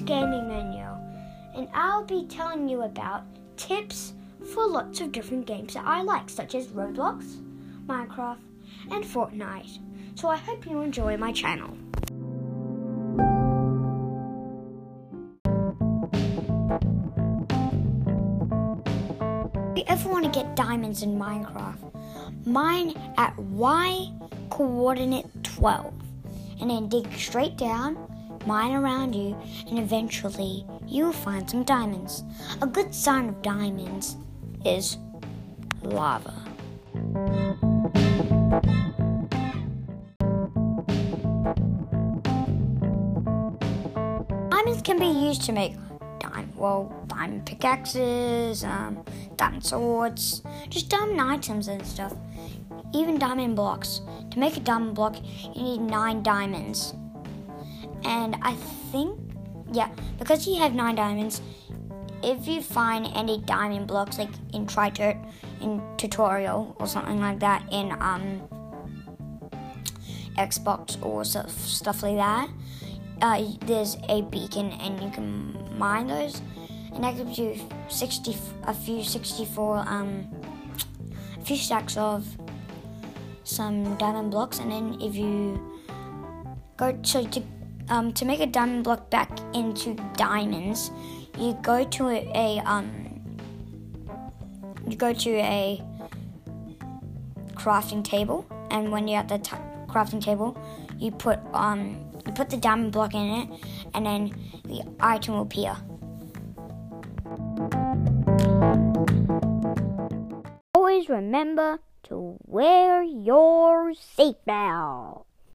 Gaming Menu, and I'll be telling you about tips for lots of different games that I like, such as Roblox, Minecraft, and Fortnite. So I hope you enjoy my channel. If you ever want to get diamonds in Minecraft, mine at Y coordinate 12 and then dig straight down, mine around you, and eventually you'll find some diamonds. A good sign of diamonds is lava. Diamonds can be used to make diamond, well, diamond pickaxes, um, diamond swords, just diamond items and stuff. Even diamond blocks. To make a diamond block, you need nine diamonds. And I think, yeah, because you have nine diamonds, if you find any diamond blocks, like in Triturt, in tutorial or something like that, in um, Xbox or stuff, stuff like that, uh, there's a beacon and you can mine those, and that gives you 60, a few 64, um, a few stacks of some diamond blocks, and then if you go to, to um, to make a diamond block back into diamonds, you go to a, a um, you go to a crafting table, and when you're at the t- crafting table, you put um you put the diamond block in it, and then the item will appear. Always remember to wear your seatbelt.